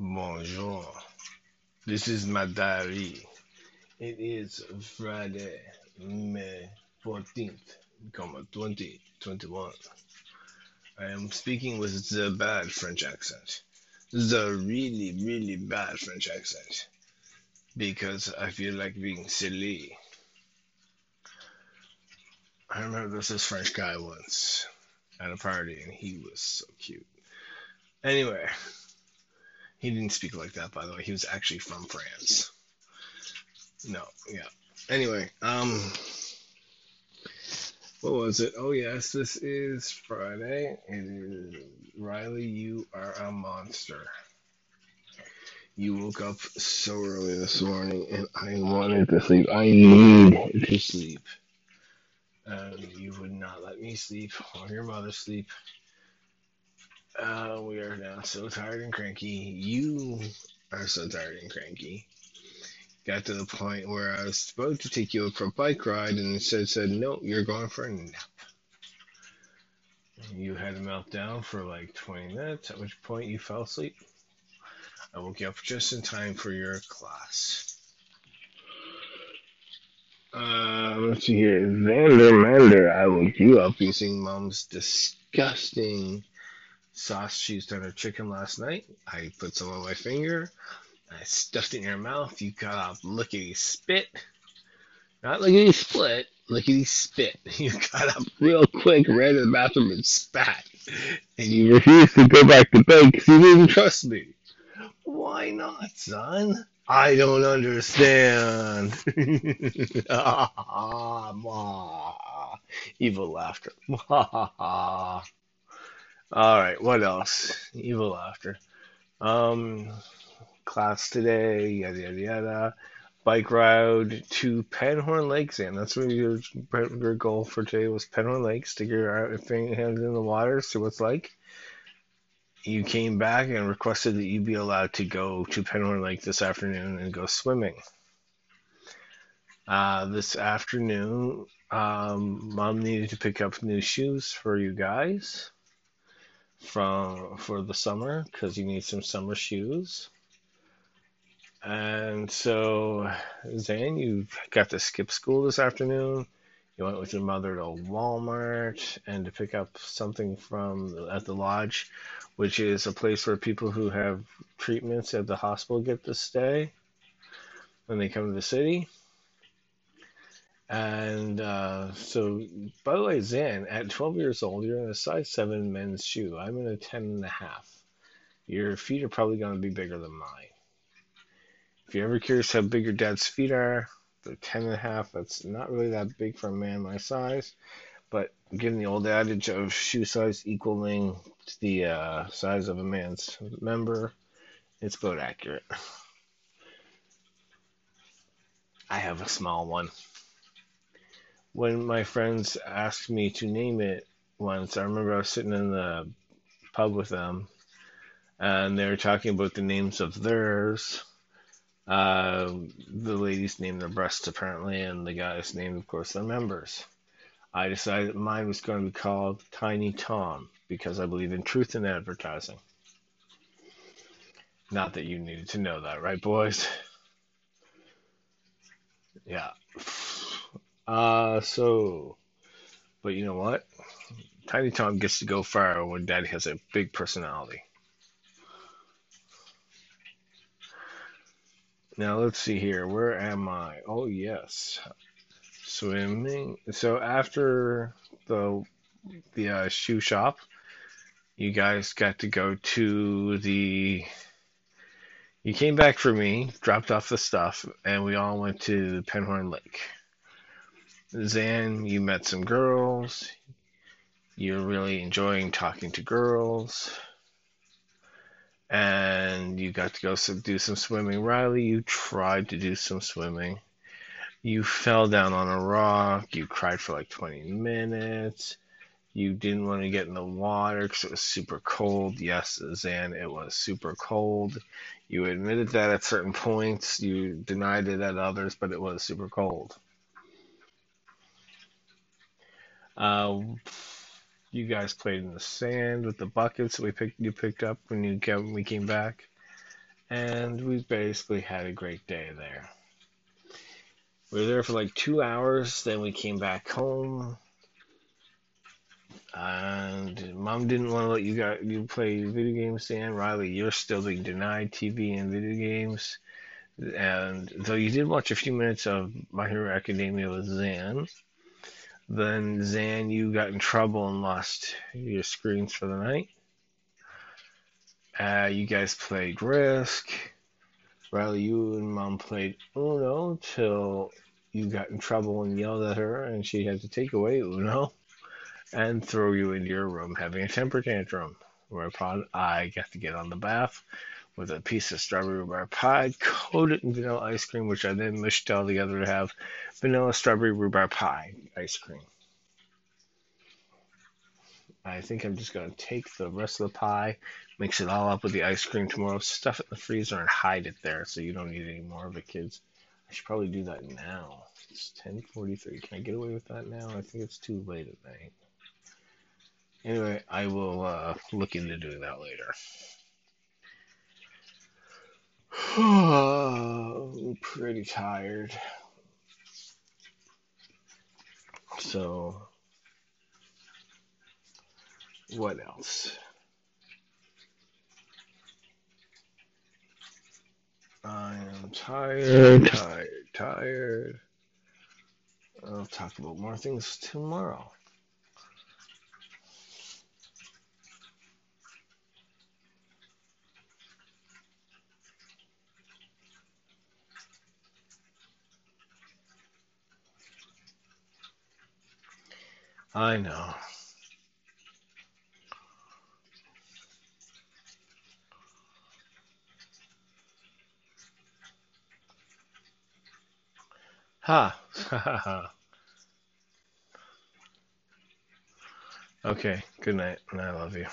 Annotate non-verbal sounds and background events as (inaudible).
Bonjour. This is my diary. It is Friday, May 14th, comma 2021. I am speaking with the bad French accent. The really, really bad French accent. Because I feel like being silly. I remember this French guy once at a party and he was so cute. Anyway, he didn't speak like that, by the way. He was actually from France. No, yeah. Anyway, um, what was it? Oh, yes, this is Friday. It is Riley, you are a monster. You woke up so early this morning and I wanted to sleep. I need to sleep. And you would not let me sleep or your mother sleep. Uh, we are now so tired and cranky. You are so tired and cranky. Got to the point where I was about to take you for a bike ride, and instead said, "No, you're going for a nap." You had a meltdown for like 20 minutes, at which point you fell asleep. I woke you up just in time for your class. Uh, let's see here. Vander Mander, I woke you up using mom's disgusting sauce used on her chicken last night. I put some on my finger. I stuffed it in your mouth. You got off lickety spit. Not lickety split, lickety spit. (laughs) You got up real quick, ran to the bathroom and spat. And you refused to go back to bed because you didn't trust me. Why not, son? I don't understand. (laughs) Ah, Evil laughter. (laughs) All right, what else? Evil laughter. Um, class today, yada yada yada. Bike ride to Penhorn Lakes, and that's what your, your goal for today was Penhorn Lakes. Stick your hands in the water, see what's like. You came back and requested that you be allowed to go to Penhorn Lake this afternoon and go swimming. Uh, this afternoon, um, mom needed to pick up new shoes for you guys from for the summer because you need some summer shoes. And so, Zane, you got to skip school this afternoon. You went with your mother to Walmart and to pick up something from at the lodge, which is a place where people who have treatments at the hospital get to stay when they come to the city. And uh, so, by the way, Zan, at 12 years old, you're in a size 7 men's shoe. I'm in a 10 and a half. Your feet are probably going to be bigger than mine. If you're ever curious how big your dad's feet are, they're 10 and a half. That's not really that big for a man my size. But given the old adage of shoe size equaling the uh, size of a man's member, it's about accurate. I have a small one when my friends asked me to name it once, I remember I was sitting in the pub with them, and they were talking about the names of theirs. Uh, the ladies named their breasts apparently, and the guys named, of course, their members. I decided mine was going to be called Tiny Tom because I believe in truth in advertising. Not that you needed to know that, right, boys? Yeah. Uh, so, but you know what? Tiny Tom gets to go far when Daddy has a big personality. Now let's see here. Where am I? Oh yes, swimming. So after the the uh, shoe shop, you guys got to go to the. You came back for me, dropped off the stuff, and we all went to Penhorn Lake. Zan, you met some girls. You're really enjoying talking to girls. And you got to go do some swimming. Riley, you tried to do some swimming. You fell down on a rock. You cried for like 20 minutes. You didn't want to get in the water because it was super cold. Yes, Zan, it was super cold. You admitted that at certain points. You denied it at others, but it was super cold. Uh, you guys played in the sand with the buckets that we picked you picked up when you came, when we came back, and we basically had a great day there. We were there for like two hours, then we came back home. And mom didn't want to let you got you play video games, Dan. Riley, you're still being denied TV and video games. And though you did watch a few minutes of My Hero Academia with Zan, then Zan, you got in trouble and lost your screens for the night. Uh, you guys played Risk. Riley, you and Mom played Uno till you got in trouble and yelled at her, and she had to take away Uno and throw you into your room having a temper tantrum. Whereupon I got to get on the bath with a piece of strawberry rhubarb pie coated in vanilla ice cream, which I then mushed all together to have vanilla strawberry rhubarb pie ice cream. I think I'm just going to take the rest of the pie, mix it all up with the ice cream tomorrow, stuff it in the freezer, and hide it there so you don't need any more of it, kids. I should probably do that now. It's 10:43. Can I get away with that now? I think it's too late at night. Anyway, I will uh, look into doing that later. (sighs) I'm pretty tired. So, what else? I am tired, tired, tired. I'll talk about more things tomorrow. I know. Ha. (laughs) Okay, good night, and I love you.